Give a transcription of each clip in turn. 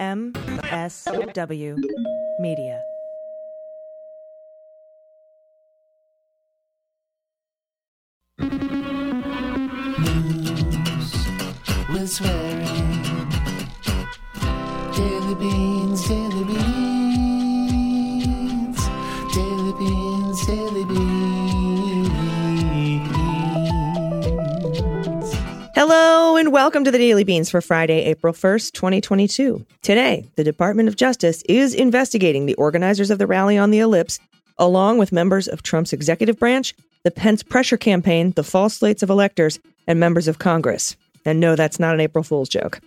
MSW Media. News with swearing. Daily welcome to the Daily Beans for Friday, April 1st, 2022. Today, the Department of Justice is investigating the organizers of the rally on the Ellipse, along with members of Trump's executive branch, the Pence pressure campaign, the false slates of electors, and members of Congress. And no, that's not an April Fool's joke.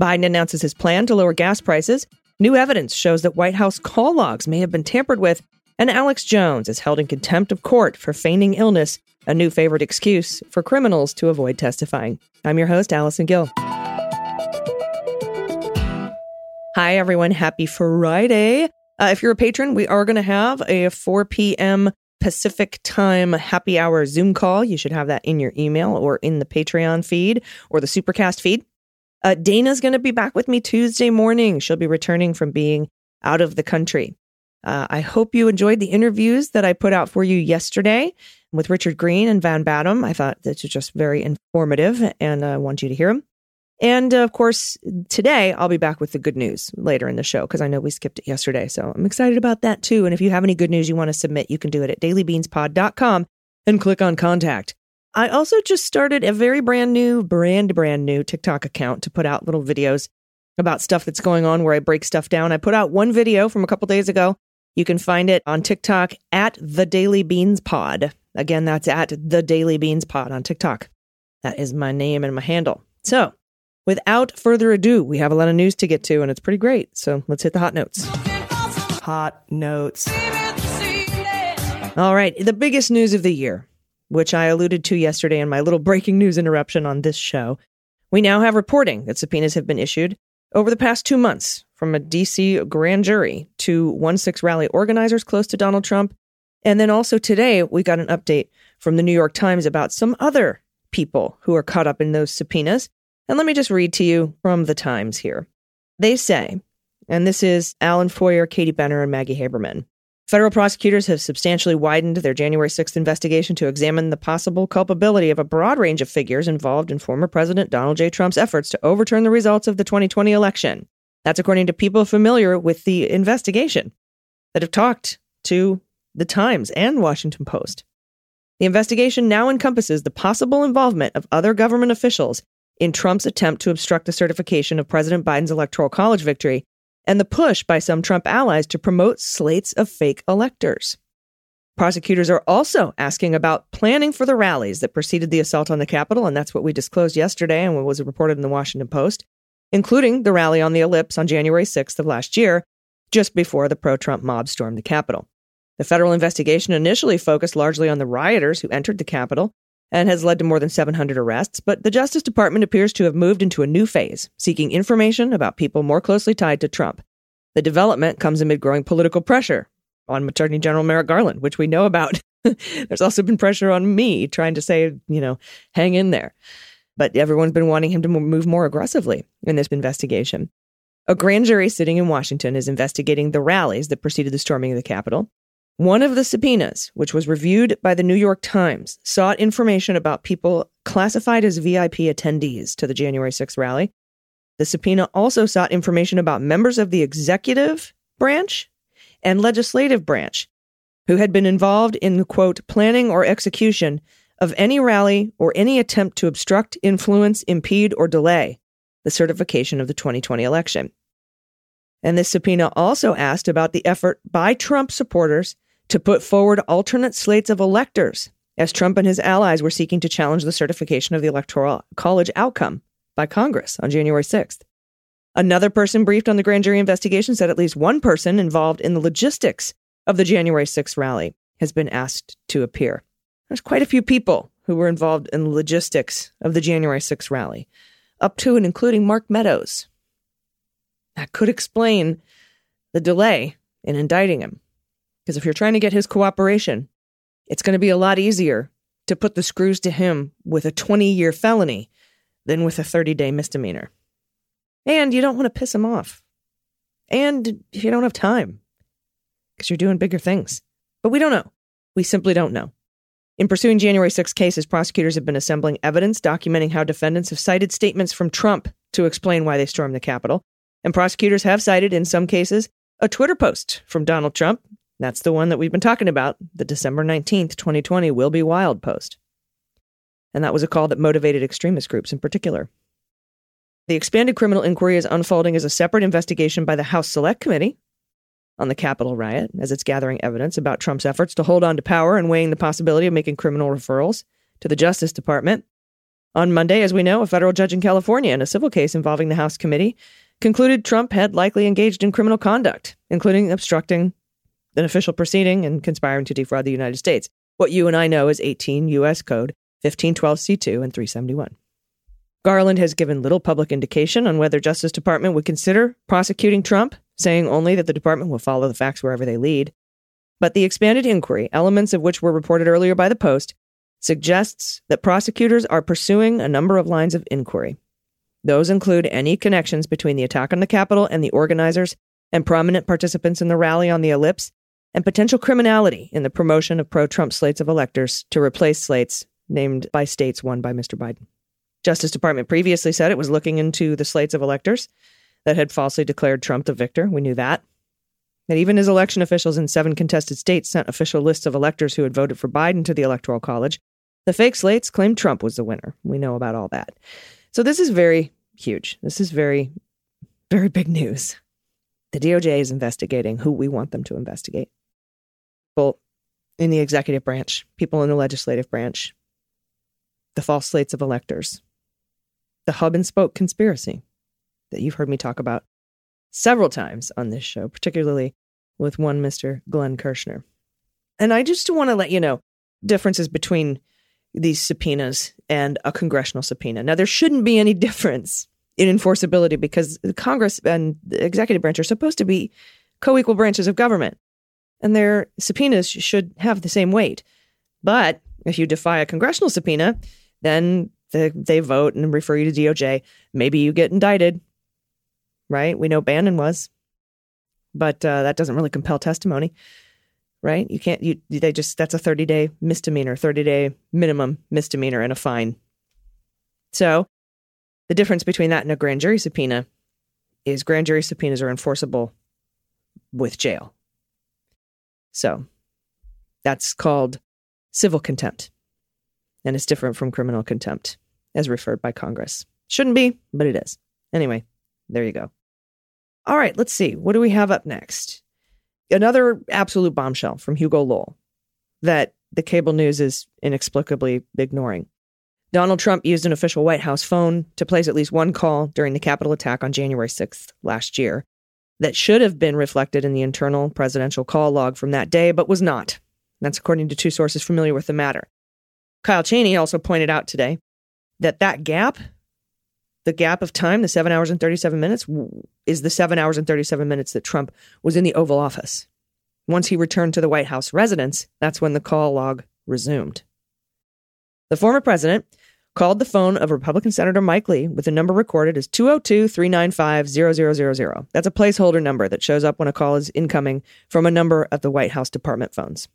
Biden announces his plan to lower gas prices. New evidence shows that White House call logs may have been tampered with. And Alex Jones is held in contempt of court for feigning illness, a new favorite excuse for criminals to avoid testifying. I'm your host, Allison Gill. Hi, everyone. Happy Friday. Uh, if you're a patron, we are going to have a 4 p.m. Pacific time happy hour Zoom call. You should have that in your email or in the Patreon feed or the Supercast feed. Uh, Dana's going to be back with me Tuesday morning. She'll be returning from being out of the country. Uh, I hope you enjoyed the interviews that I put out for you yesterday with Richard Green and Van Badham. I thought this was just very informative and I want you to hear them. And uh, of course, today I'll be back with the good news later in the show because I know we skipped it yesterday. So I'm excited about that too. And if you have any good news you want to submit, you can do it at dailybeanspod.com and click on contact. I also just started a very brand new, brand, brand new TikTok account to put out little videos about stuff that's going on where I break stuff down. I put out one video from a couple days ago. You can find it on TikTok at the Daily Beans Pod. Again, that's at the Daily Beans Pod on TikTok. That is my name and my handle. So, without further ado, we have a lot of news to get to, and it's pretty great. So, let's hit the hot notes. Hot notes. All right, the biggest news of the year, which I alluded to yesterday in my little breaking news interruption on this show. We now have reporting that subpoenas have been issued over the past two months from a DC grand jury to 1 6 rally organizers close to Donald Trump. And then also today, we got an update from the New York Times about some other people who are caught up in those subpoenas. And let me just read to you from the Times here. They say, and this is Alan Feuer, Katie Benner, and Maggie Haberman. Federal prosecutors have substantially widened their January 6th investigation to examine the possible culpability of a broad range of figures involved in former President Donald J. Trump's efforts to overturn the results of the 2020 election. That's according to people familiar with the investigation that have talked to the Times and Washington Post. The investigation now encompasses the possible involvement of other government officials in Trump's attempt to obstruct the certification of President Biden's Electoral College victory and the push by some Trump allies to promote slates of fake electors. Prosecutors are also asking about planning for the rallies that preceded the assault on the Capitol, and that's what we disclosed yesterday and what was reported in the Washington Post, including the rally on the Ellipse on January 6th of last year, just before the pro Trump mob stormed the Capitol. The federal investigation initially focused largely on the rioters who entered the Capitol and has led to more than 700 arrests, but the Justice Department appears to have moved into a new phase, seeking information about people more closely tied to Trump. The development comes amid growing political pressure on Attorney General Merrick Garland, which we know about. There's also been pressure on me trying to say, you know, hang in there. But everyone's been wanting him to move more aggressively in this investigation. A grand jury sitting in Washington is investigating the rallies that preceded the storming of the Capitol. One of the subpoenas, which was reviewed by the New York Times, sought information about people classified as VIP attendees to the January 6th rally. The subpoena also sought information about members of the executive branch and legislative branch who had been involved in the quote, planning or execution of any rally or any attempt to obstruct, influence, impede, or delay the certification of the 2020 election. And this subpoena also asked about the effort by Trump supporters to put forward alternate slates of electors as Trump and his allies were seeking to challenge the certification of the Electoral College outcome by Congress on January 6th. Another person briefed on the grand jury investigation said at least one person involved in the logistics of the January 6th rally has been asked to appear. There's quite a few people who were involved in the logistics of the January 6th rally, up to and including Mark Meadows. That could explain the delay in indicting him. Because if you're trying to get his cooperation, it's going to be a lot easier to put the screws to him with a 20 year felony than with a 30 day misdemeanor. And you don't want to piss him off. and you don't have time because you're doing bigger things. But we don't know. We simply don't know. In pursuing January 6 cases, prosecutors have been assembling evidence documenting how defendants have cited statements from Trump to explain why they stormed the Capitol. And prosecutors have cited, in some cases, a Twitter post from Donald Trump. That's the one that we've been talking about, the December 19th, 2020 Will Be Wild post. And that was a call that motivated extremist groups in particular. The expanded criminal inquiry is unfolding as a separate investigation by the House Select Committee on the Capitol riot, as it's gathering evidence about Trump's efforts to hold on to power and weighing the possibility of making criminal referrals to the Justice Department. On Monday, as we know, a federal judge in California in a civil case involving the House committee concluded Trump had likely engaged in criminal conduct, including obstructing an official proceeding and conspiring to defraud the United States. What you and I know is 18 U.S. Code 1512C2 and 371. Garland has given little public indication on whether Justice Department would consider prosecuting Trump, saying only that the department will follow the facts wherever they lead. But the expanded inquiry, elements of which were reported earlier by the Post, suggests that prosecutors are pursuing a number of lines of inquiry. Those include any connections between the attack on the Capitol and the organizers and prominent participants in the rally on the ellipse, and potential criminality in the promotion of pro Trump slates of electors to replace slates named by states won by Mr. Biden. Justice Department previously said it was looking into the slates of electors that had falsely declared Trump the victor. We knew that. That even as election officials in seven contested states sent official lists of electors who had voted for Biden to the Electoral College, the fake slates claimed Trump was the winner. We know about all that. So this is very huge. This is very, very big news. The DOJ is investigating who we want them to investigate. People in the executive branch, people in the legislative branch, the false slates of electors, the hub and spoke conspiracy that you've heard me talk about several times on this show, particularly with one Mr. Glenn Kirschner. And I just want to let you know differences between these subpoenas and a congressional subpoena. Now, there shouldn't be any difference in enforceability because the Congress and the executive branch are supposed to be co equal branches of government, and their subpoenas should have the same weight. But if you defy a congressional subpoena, then the, they vote and refer you to DOJ. Maybe you get indicted, right? We know Bannon was, but uh, that doesn't really compel testimony, right? You can't. You they just that's a thirty day misdemeanor, thirty day minimum misdemeanor, and a fine. So, the difference between that and a grand jury subpoena is grand jury subpoenas are enforceable with jail. So, that's called civil contempt and it's different from criminal contempt as referred by Congress. Shouldn't be, but it is. Anyway, there you go. All right, let's see. What do we have up next? Another absolute bombshell from Hugo Lowell that the cable news is inexplicably ignoring. Donald Trump used an official White House phone to place at least one call during the Capitol attack on January 6th last year that should have been reflected in the internal presidential call log from that day, but was not. That's according to two sources familiar with the matter. Kyle Cheney also pointed out today that that gap, the gap of time, the seven hours and 37 minutes, is the seven hours and 37 minutes that Trump was in the Oval Office. Once he returned to the White House residence, that's when the call log resumed. The former president called the phone of Republican Senator Mike Lee with a number recorded as 202 395 0000. That's a placeholder number that shows up when a call is incoming from a number of the White House department phones.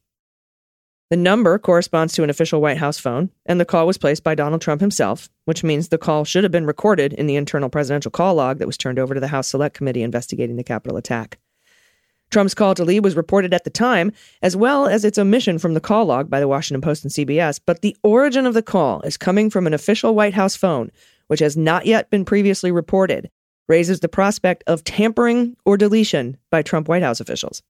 The number corresponds to an official White House phone, and the call was placed by Donald Trump himself, which means the call should have been recorded in the internal presidential call log that was turned over to the House Select Committee investigating the Capitol attack. Trump's call to Lee was reported at the time, as well as its omission from the call log by the Washington Post and CBS, but the origin of the call is coming from an official White House phone, which has not yet been previously reported, raises the prospect of tampering or deletion by Trump White House officials.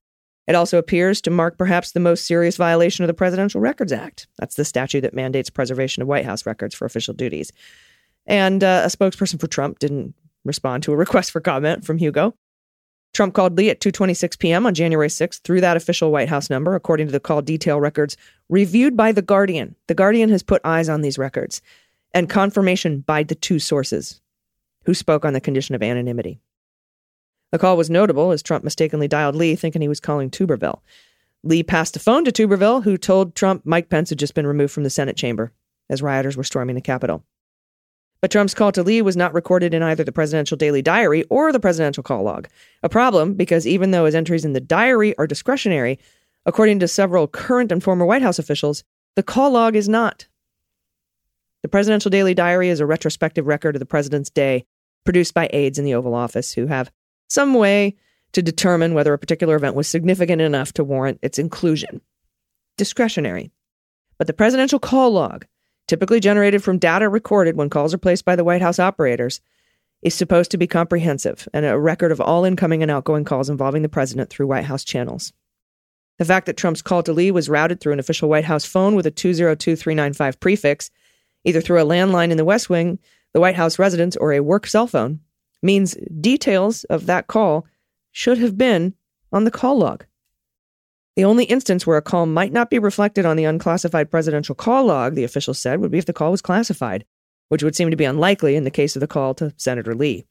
It also appears to mark perhaps the most serious violation of the Presidential Records Act. That's the statute that mandates preservation of White House records for official duties. And uh, a spokesperson for Trump didn't respond to a request for comment from Hugo. Trump called Lee at 2:26 p.m. on January 6th through that official White House number, according to the call detail records reviewed by the Guardian. The Guardian has put eyes on these records and confirmation by the two sources who spoke on the condition of anonymity. The call was notable as Trump mistakenly dialed Lee, thinking he was calling Tuberville. Lee passed the phone to Tuberville, who told Trump Mike Pence had just been removed from the Senate chamber as rioters were storming the Capitol. But Trump's call to Lee was not recorded in either the presidential daily diary or the presidential call log. A problem because even though his entries in the diary are discretionary, according to several current and former White House officials, the call log is not. The presidential daily diary is a retrospective record of the president's day produced by aides in the Oval Office who have some way to determine whether a particular event was significant enough to warrant its inclusion. Discretionary. But the presidential call log, typically generated from data recorded when calls are placed by the White House operators, is supposed to be comprehensive and a record of all incoming and outgoing calls involving the president through White House channels. The fact that Trump's call to Lee was routed through an official White House phone with a 202395 prefix, either through a landline in the West Wing, the White House residence, or a work cell phone, means details of that call should have been on the call log. The only instance where a call might not be reflected on the unclassified presidential call log, the official said, would be if the call was classified, which would seem to be unlikely in the case of the call to Senator Lee.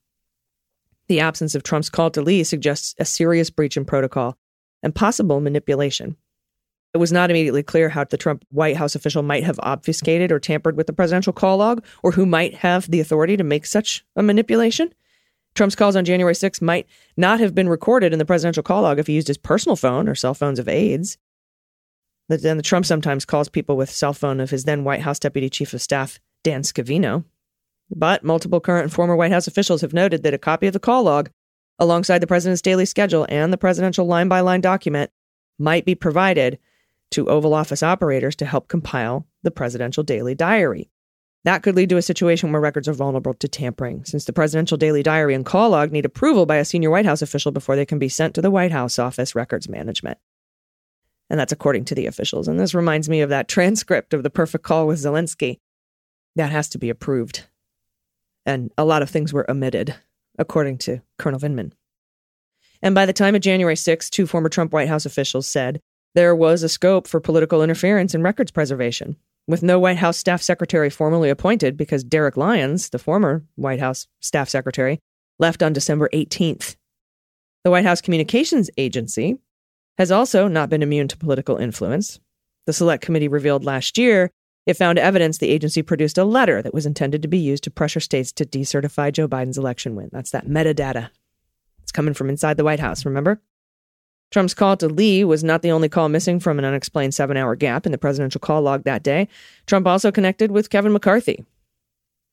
The absence of Trump's call to Lee suggests a serious breach in protocol and possible manipulation. It was not immediately clear how the Trump White House official might have obfuscated or tampered with the presidential call log, or who might have the authority to make such a manipulation. Trump's calls on January 6 might not have been recorded in the presidential call log if he used his personal phone or cell phones of aides. But then the Trump sometimes calls people with cell phone of his then White House Deputy Chief of Staff, Dan Scavino. But multiple current and former White House officials have noted that a copy of the call log, alongside the president's daily schedule and the presidential line by line document, might be provided to Oval Office operators to help compile the presidential daily diary. That could lead to a situation where records are vulnerable to tampering, since the presidential daily diary and call log need approval by a senior White House official before they can be sent to the White House Office Records Management. And that's according to the officials. And this reminds me of that transcript of the perfect call with Zelensky. That has to be approved. And a lot of things were omitted, according to Colonel Vindman. And by the time of January 6, two former Trump White House officials said there was a scope for political interference in records preservation with no White House staff secretary formally appointed because Derek Lyons, the former White House staff secretary, left on December 18th. The White House Communications Agency has also not been immune to political influence. The Select Committee revealed last year it found evidence the agency produced a letter that was intended to be used to pressure states to decertify Joe Biden's election win. That's that metadata. It's coming from inside the White House, remember? Trump's call to Lee was not the only call missing from an unexplained seven hour gap in the presidential call log that day. Trump also connected with Kevin McCarthy.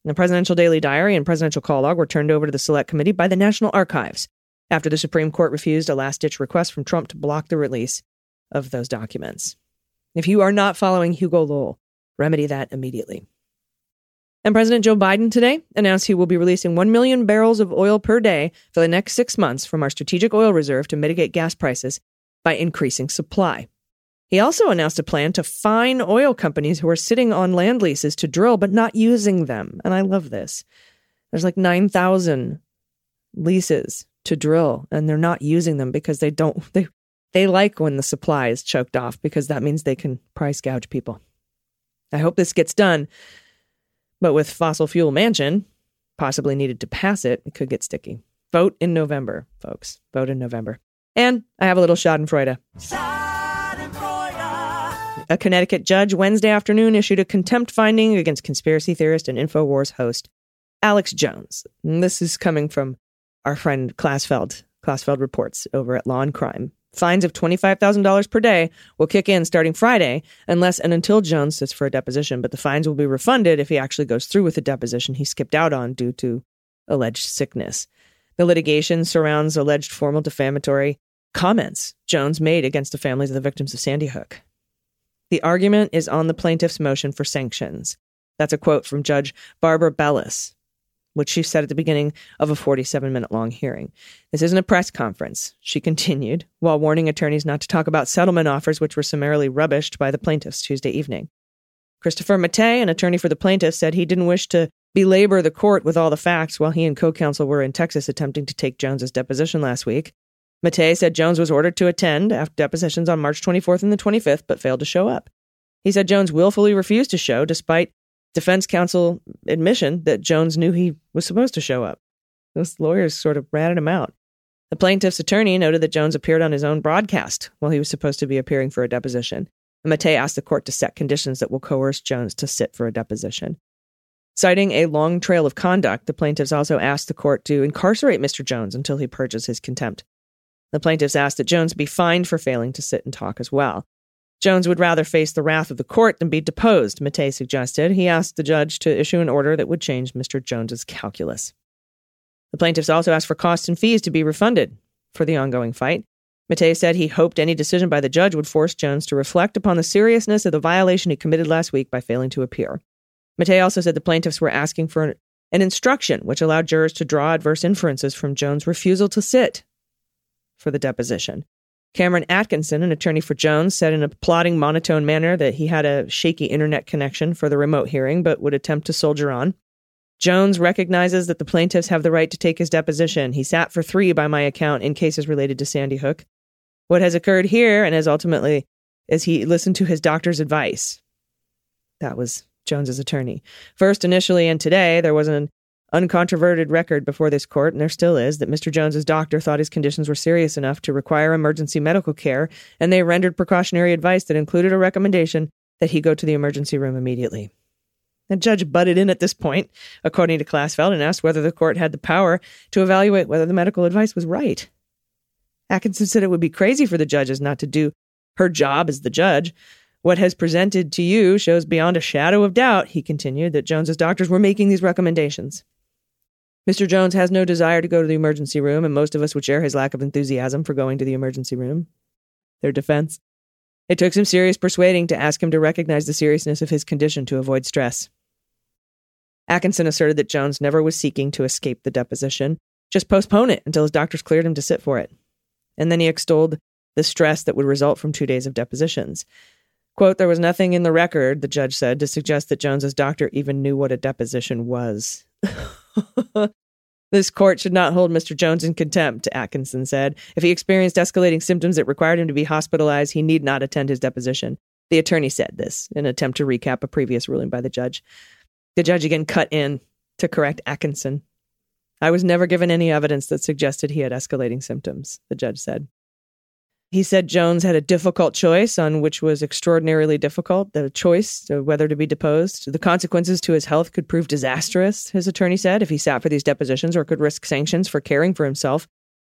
The presidential daily diary and presidential call log were turned over to the select committee by the National Archives after the Supreme Court refused a last ditch request from Trump to block the release of those documents. If you are not following Hugo Lowell, remedy that immediately. And President Joe Biden today announced he will be releasing 1 million barrels of oil per day for the next six months from our strategic oil reserve to mitigate gas prices by increasing supply. He also announced a plan to fine oil companies who are sitting on land leases to drill but not using them. And I love this. There's like 9,000 leases to drill and they're not using them because they don't they they like when the supply is choked off because that means they can price gouge people. I hope this gets done but with fossil fuel Manchin, possibly needed to pass it, it could get sticky. Vote in November, folks. Vote in November. And I have a little Schadenfreude. Schadenfreude. A Connecticut judge Wednesday afternoon issued a contempt finding against conspiracy theorist and InfoWars host Alex Jones. And this is coming from our friend Klasfeld. Klasfeld reports over at Law and Crime. Fines of $25,000 per day will kick in starting Friday unless and until Jones sits for a deposition, but the fines will be refunded if he actually goes through with the deposition he skipped out on due to alleged sickness. The litigation surrounds alleged formal defamatory comments Jones made against the families of the victims of Sandy Hook. The argument is on the plaintiff's motion for sanctions. That's a quote from Judge Barbara Bellis, which she said at the beginning of a 47 minute long hearing. This isn't a press conference, she continued, while warning attorneys not to talk about settlement offers which were summarily rubbished by the plaintiffs Tuesday evening. Christopher Mattei, an attorney for the plaintiffs, said he didn't wish to belabor the court with all the facts while he and co counsel were in Texas attempting to take Jones's deposition last week. Mattei said Jones was ordered to attend after depositions on March 24th and the 25th, but failed to show up. He said Jones willfully refused to show despite defense counsel admission that Jones knew he was supposed to show up. Those lawyers sort of ratted him out. The plaintiff's attorney noted that Jones appeared on his own broadcast while he was supposed to be appearing for a deposition. And Mattei asked the court to set conditions that will coerce Jones to sit for a deposition. Citing a long trail of conduct, the plaintiffs also asked the court to incarcerate Mr. Jones until he purges his contempt. The plaintiffs asked that Jones be fined for failing to sit and talk as well. Jones would rather face the wrath of the court than be deposed, Mattei suggested. He asked the judge to issue an order that would change Mr. Jones's calculus. The plaintiffs also asked for costs and fees to be refunded for the ongoing fight. Mattei said he hoped any decision by the judge would force Jones to reflect upon the seriousness of the violation he committed last week by failing to appear. Mattei also said the plaintiffs were asking for an instruction which allowed jurors to draw adverse inferences from Jones' refusal to sit for the deposition. Cameron Atkinson, an attorney for Jones, said in a plodding monotone manner that he had a shaky internet connection for the remote hearing, but would attempt to soldier on. Jones recognizes that the plaintiffs have the right to take his deposition. He sat for three by my account in cases related to Sandy Hook. What has occurred here, and has ultimately, is he listened to his doctor's advice. That was Jones's attorney. First, initially, and today, there was an uncontroverted record before this court, and there still is, that Mr. Jones's doctor thought his conditions were serious enough to require emergency medical care, and they rendered precautionary advice that included a recommendation that he go to the emergency room immediately. The judge butted in at this point, according to Klasfeld, and asked whether the court had the power to evaluate whether the medical advice was right. Atkinson said it would be crazy for the judges not to do her job as the judge. What has presented to you shows beyond a shadow of doubt, he continued, that Jones's doctors were making these recommendations. Mr. Jones has no desire to go to the emergency room, and most of us would share his lack of enthusiasm for going to the emergency room. Their defense. It took some serious persuading to ask him to recognize the seriousness of his condition to avoid stress. Atkinson asserted that Jones never was seeking to escape the deposition, just postpone it until his doctors cleared him to sit for it. And then he extolled the stress that would result from two days of depositions. Quote, there was nothing in the record, the judge said, to suggest that Jones's doctor even knew what a deposition was. this court should not hold Mr. Jones in contempt, Atkinson said. If he experienced escalating symptoms that required him to be hospitalized, he need not attend his deposition. The attorney said this in an attempt to recap a previous ruling by the judge. The judge again cut in to correct Atkinson. I was never given any evidence that suggested he had escalating symptoms, the judge said. He said Jones had a difficult choice on which was extraordinarily difficult, the choice of whether to be deposed. The consequences to his health could prove disastrous, his attorney said, if he sat for these depositions or could risk sanctions for caring for himself,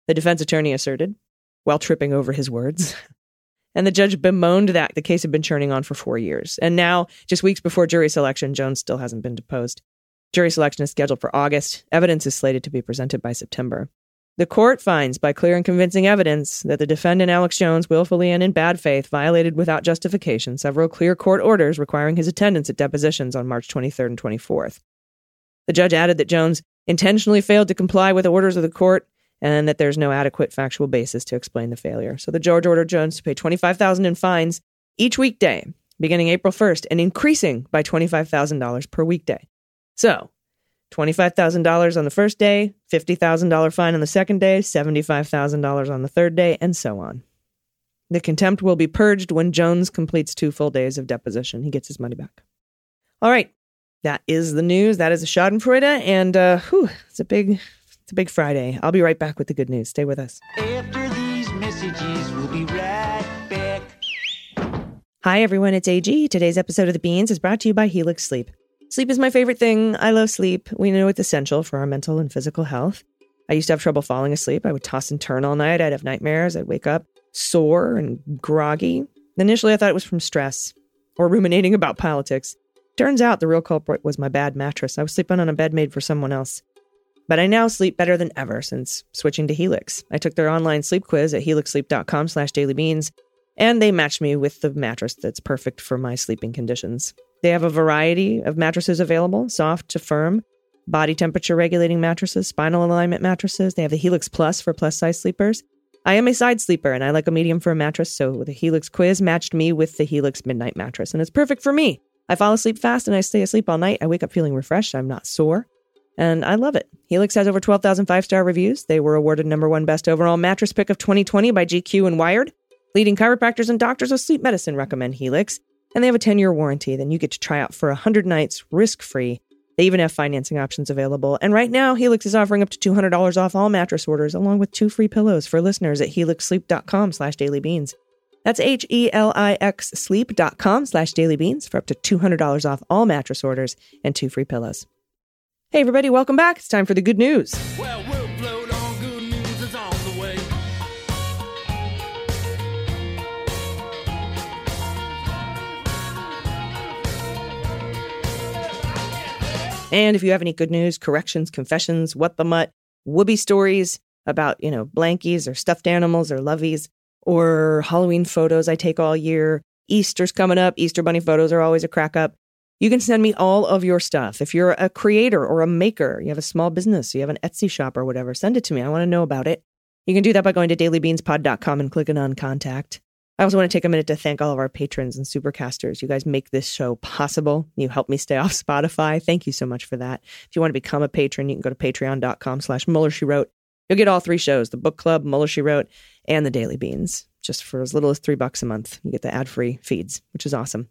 the defense attorney asserted, while tripping over his words. And the judge bemoaned that the case had been churning on for four years. And now, just weeks before jury selection, Jones still hasn't been deposed. Jury selection is scheduled for August. Evidence is slated to be presented by September. The court finds by clear and convincing evidence that the defendant Alex Jones willfully and in bad faith violated without justification several clear court orders requiring his attendance at depositions on March 23rd and 24th. The judge added that Jones intentionally failed to comply with the orders of the court and that there's no adequate factual basis to explain the failure. So the judge ordered Jones to pay 25,000 in fines each weekday beginning April 1st and increasing by $25,000 per weekday. So, $25,000 on the first day, $50,000 fine on the second day, $75,000 on the third day, and so on. The contempt will be purged when Jones completes two full days of deposition. He gets his money back. All right, that is the news. That is a Schadenfreude, and uh, whew, it's a big, it's a big Friday. I'll be right back with the good news. Stay with us. After these messages, we'll be right back. Hi, everyone. It's AG. Today's episode of The Beans is brought to you by Helix Sleep. Sleep is my favorite thing. I love sleep. We know it's essential for our mental and physical health. I used to have trouble falling asleep. I would toss and turn all night. I'd have nightmares. I'd wake up sore and groggy. Initially, I thought it was from stress or ruminating about politics. Turns out the real culprit was my bad mattress. I was sleeping on a bed made for someone else. But I now sleep better than ever since switching to Helix. I took their online sleep quiz at helixsleep.com slash dailybeans, and they matched me with the mattress that's perfect for my sleeping conditions. They have a variety of mattresses available, soft to firm, body temperature regulating mattresses, spinal alignment mattresses. They have the Helix Plus for plus size sleepers. I am a side sleeper and I like a medium for a mattress, so the Helix Quiz matched me with the Helix Midnight mattress, and it's perfect for me. I fall asleep fast and I stay asleep all night. I wake up feeling refreshed. I'm not sore. And I love it. Helix has over 12,000 five star reviews. They were awarded number one best overall mattress pick of 2020 by GQ and Wired. Leading chiropractors and doctors of sleep medicine recommend Helix and they have a 10 year warranty. Then you get to try out for 100 nights risk free. They even have financing options available. And right now, Helix is offering up to $200 off all mattress orders, along with two free pillows for listeners at helixsleep.com slash dailybeans. That's H-E-L-I-X sleep.com slash dailybeans for up to $200 off all mattress orders and two free pillows. Hey everybody, welcome back. It's time for the good news. Well, And if you have any good news, corrections, confessions, what the mutt, whoopee stories about, you know, blankies or stuffed animals or loveys or Halloween photos I take all year, Easter's coming up, Easter bunny photos are always a crack up. You can send me all of your stuff. If you're a creator or a maker, you have a small business, you have an Etsy shop or whatever, send it to me. I want to know about it. You can do that by going to dailybeanspod.com and clicking on contact. I also want to take a minute to thank all of our patrons and supercasters. You guys make this show possible. You help me stay off Spotify. Thank you so much for that. If you want to become a patron, you can go to patreon.com slash Mueller She Wrote. You'll get all three shows, the book club, Mueller She Wrote, and the Daily Beans, just for as little as three bucks a month. You get the ad-free feeds, which is awesome.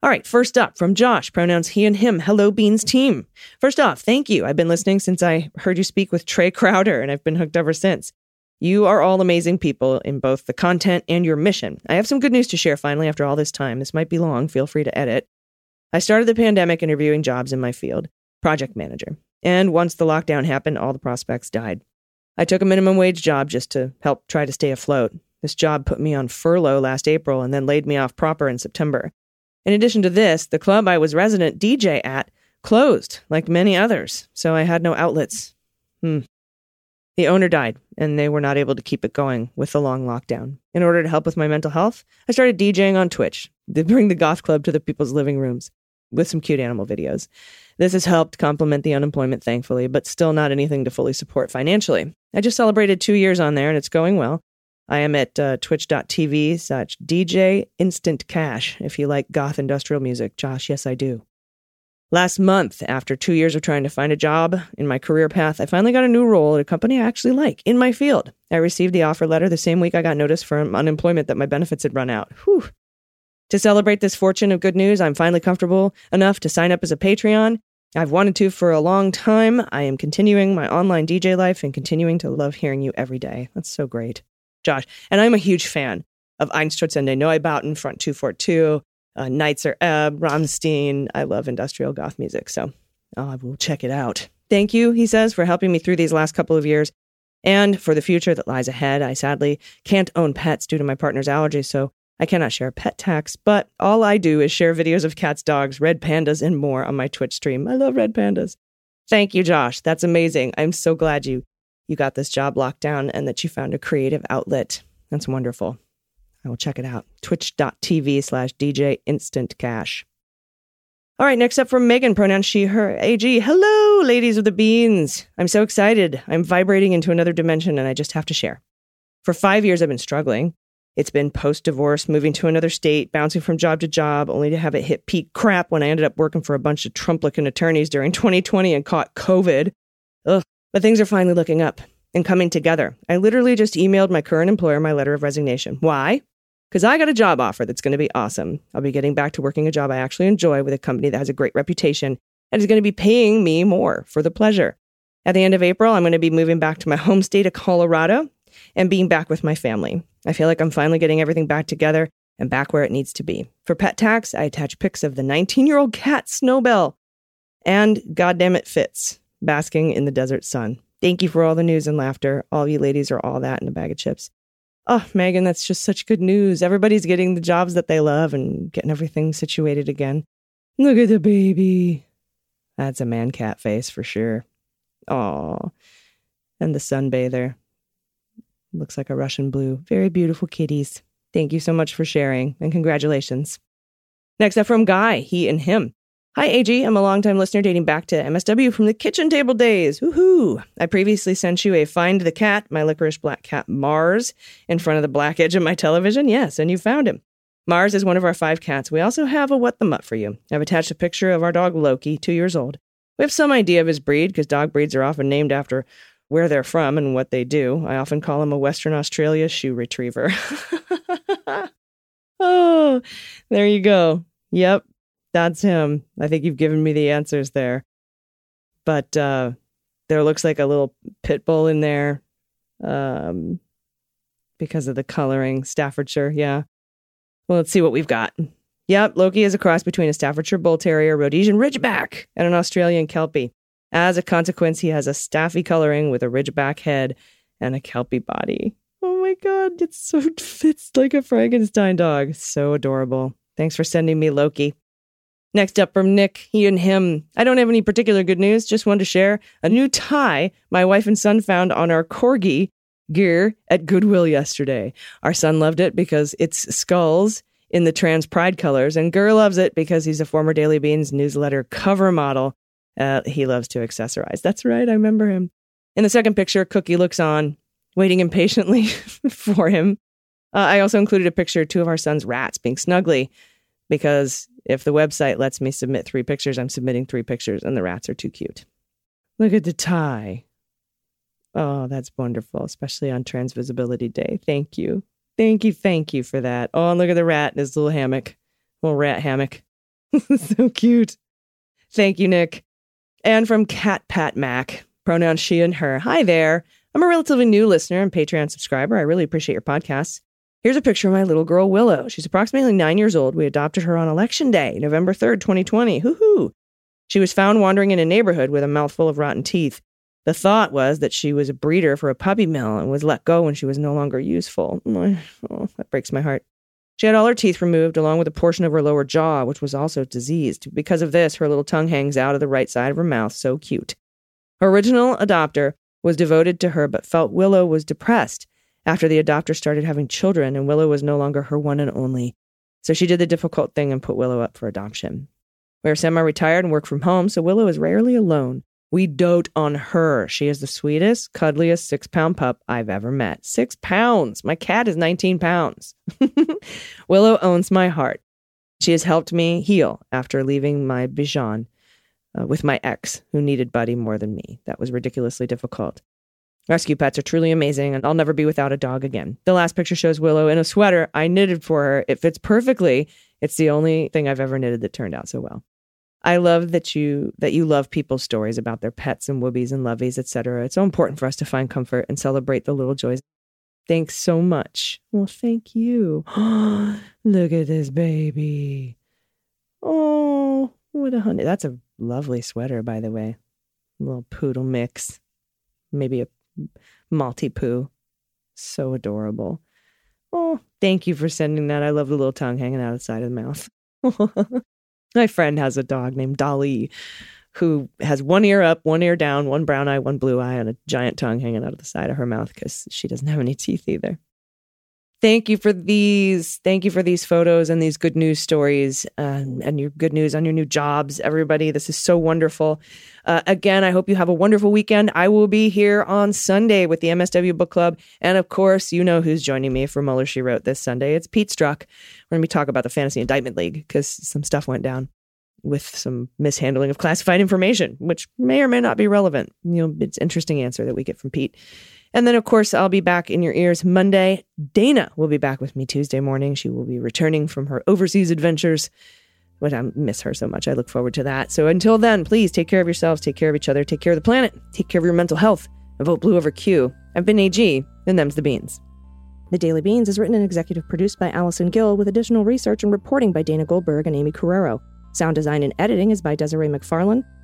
All right, first up from Josh, pronouns he and him. Hello, Beans team. First off, thank you. I've been listening since I heard you speak with Trey Crowder, and I've been hooked ever since. You are all amazing people in both the content and your mission. I have some good news to share finally after all this time. This might be long. Feel free to edit. I started the pandemic interviewing jobs in my field, project manager. And once the lockdown happened, all the prospects died. I took a minimum wage job just to help try to stay afloat. This job put me on furlough last April and then laid me off proper in September. In addition to this, the club I was resident DJ at closed, like many others, so I had no outlets. Hmm. The owner died, and they were not able to keep it going with the long lockdown. In order to help with my mental health, I started DJing on Twitch to bring the goth club to the people's living rooms with some cute animal videos. This has helped complement the unemployment, thankfully, but still not anything to fully support financially. I just celebrated two years on there, and it's going well. I am at uh, twitch.tv slash DJ Instant Cash if you like goth industrial music. Josh, yes, I do. Last month, after two years of trying to find a job in my career path, I finally got a new role at a company I actually like in my field. I received the offer letter the same week I got notice from unemployment that my benefits had run out. Whew. To celebrate this fortune of good news, I'm finally comfortable enough to sign up as a Patreon. I've wanted to for a long time. I am continuing my online DJ life and continuing to love hearing you every day. That's so great. Josh. And I'm a huge fan of Einstürzende Neubauten, Front 242, uh, Nitzer Ebb, Rammstein. I love industrial goth music, so I will check it out. Thank you, he says, for helping me through these last couple of years and for the future that lies ahead. I sadly can't own pets due to my partner's allergies, so I cannot share pet tax, but all I do is share videos of cats, dogs, red pandas, and more on my Twitch stream. I love red pandas. Thank you, Josh. That's amazing. I'm so glad you you got this job locked down and that you found a creative outlet. That's wonderful. I will check it out. Twitch.tv slash DJ Instant Cash. All right, next up from Megan, pronoun she, her, AG. Hello, ladies of the beans. I'm so excited. I'm vibrating into another dimension and I just have to share. For five years, I've been struggling. It's been post divorce, moving to another state, bouncing from job to job, only to have it hit peak crap when I ended up working for a bunch of Trumplican attorneys during 2020 and caught COVID. Ugh, but things are finally looking up and coming together. I literally just emailed my current employer my letter of resignation. Why? Because I got a job offer that's going to be awesome. I'll be getting back to working a job I actually enjoy with a company that has a great reputation and is going to be paying me more for the pleasure. At the end of April, I'm going to be moving back to my home state of Colorado and being back with my family. I feel like I'm finally getting everything back together and back where it needs to be. For pet tax, I attach pics of the 19 year old cat Snowbell and goddamn it fits basking in the desert sun. Thank you for all the news and laughter. All you ladies are all that in a bag of chips. Oh, Megan, that's just such good news. Everybody's getting the jobs that they love and getting everything situated again. Look at the baby. That's a man cat face for sure. Aw. And the sunbather. Looks like a Russian blue. Very beautiful kitties. Thank you so much for sharing and congratulations. Next up from Guy, he and him. Hi, AG. I'm a longtime listener dating back to MSW from the kitchen table days. Woohoo! I previously sent you a Find the Cat, my licorice black cat Mars, in front of the black edge of my television. Yes, and you found him. Mars is one of our five cats. We also have a What the Mutt for you. I've attached a picture of our dog Loki, two years old. We have some idea of his breed because dog breeds are often named after where they're from and what they do. I often call him a Western Australia shoe retriever. oh, there you go. Yep, that's him. I think you've given me the answers there. But uh, there looks like a little pit bull in there um, because of the coloring. Staffordshire, yeah. Well, let's see what we've got. Yep, Loki is a cross between a Staffordshire Bull Terrier, Rhodesian Ridgeback, and an Australian Kelpie. As a consequence, he has a staffy coloring with a Ridgeback head and a Kelpie body. Oh my god, it's so fits like a Frankenstein dog. So adorable. Thanks for sending me Loki. Next up from Nick, he and him. I don't have any particular good news, just wanted to share a new tie my wife and son found on our corgi Gur at Goodwill yesterday. Our son loved it because it's skulls in the trans pride colors, and Gur loves it because he's a former Daily Beans newsletter cover model. Uh, he loves to accessorize. That's right, I remember him. In the second picture, Cookie looks on, waiting impatiently for him. Uh, I also included a picture of two of our son's rats being snuggly because if the website lets me submit three pictures, I'm submitting three pictures, and the rats are too cute. Look at the tie. Oh, that's wonderful, especially on Trans Visibility Day. Thank you. Thank you. Thank you for that. Oh, and look at the rat in his little hammock, little rat hammock. so cute. Thank you, Nick. And from Cat Pat Mac, pronouns she and her. Hi there. I'm a relatively new listener and Patreon subscriber. I really appreciate your podcasts. Here's a picture of my little girl, Willow. She's approximately nine years old. We adopted her on election day, November 3rd, 2020. Hoo hoo. She was found wandering in a neighborhood with a mouthful of rotten teeth. The thought was that she was a breeder for a puppy mill and was let go when she was no longer useful. Oh, that breaks my heart. She had all her teeth removed, along with a portion of her lower jaw, which was also diseased. Because of this, her little tongue hangs out of the right side of her mouth. So cute. Her original adopter was devoted to her, but felt Willow was depressed after the adopter started having children, and Willow was no longer her one and only. So she did the difficult thing and put Willow up for adoption. We are semi retired and work from home, so Willow is rarely alone. We dote on her. She is the sweetest, cuddliest six pound pup I've ever met. Six pounds. My cat is 19 pounds. Willow owns my heart. She has helped me heal after leaving my Bichon uh, with my ex, who needed Buddy more than me. That was ridiculously difficult. Rescue pets are truly amazing, and I'll never be without a dog again. The last picture shows Willow in a sweater I knitted for her. It fits perfectly. It's the only thing I've ever knitted that turned out so well. I love that you that you love people's stories about their pets and whoobies and lovies, etc. It's so important for us to find comfort and celebrate the little joys. Thanks so much. Well, thank you. Look at this baby. Oh, what a honey. That's a lovely sweater, by the way. A little poodle mix. Maybe a Maltipoo. So adorable. Oh, thank you for sending that. I love the little tongue hanging out of the side of the mouth. My friend has a dog named Dolly who has one ear up, one ear down, one brown eye, one blue eye, and a giant tongue hanging out of the side of her mouth because she doesn't have any teeth either. Thank you for these. Thank you for these photos and these good news stories um, and your good news on your new jobs, everybody. This is so wonderful. Uh, again, I hope you have a wonderful weekend. I will be here on Sunday with the MSW Book Club. And of course, you know who's joining me for Mueller She Wrote this Sunday. It's Pete Strzok. We're going to be talking about the Fantasy Indictment League because some stuff went down with some mishandling of classified information, which may or may not be relevant. You know, it's interesting answer that we get from Pete. And then, of course, I'll be back in your ears Monday. Dana will be back with me Tuesday morning. She will be returning from her overseas adventures. But I miss her so much. I look forward to that. So until then, please take care of yourselves, take care of each other, take care of the planet, take care of your mental health, and vote blue over Q. I've been AG, and them's the beans. The Daily Beans is written and executive produced by Allison Gill with additional research and reporting by Dana Goldberg and Aimee Carrero. Sound design and editing is by Desiree McFarlane,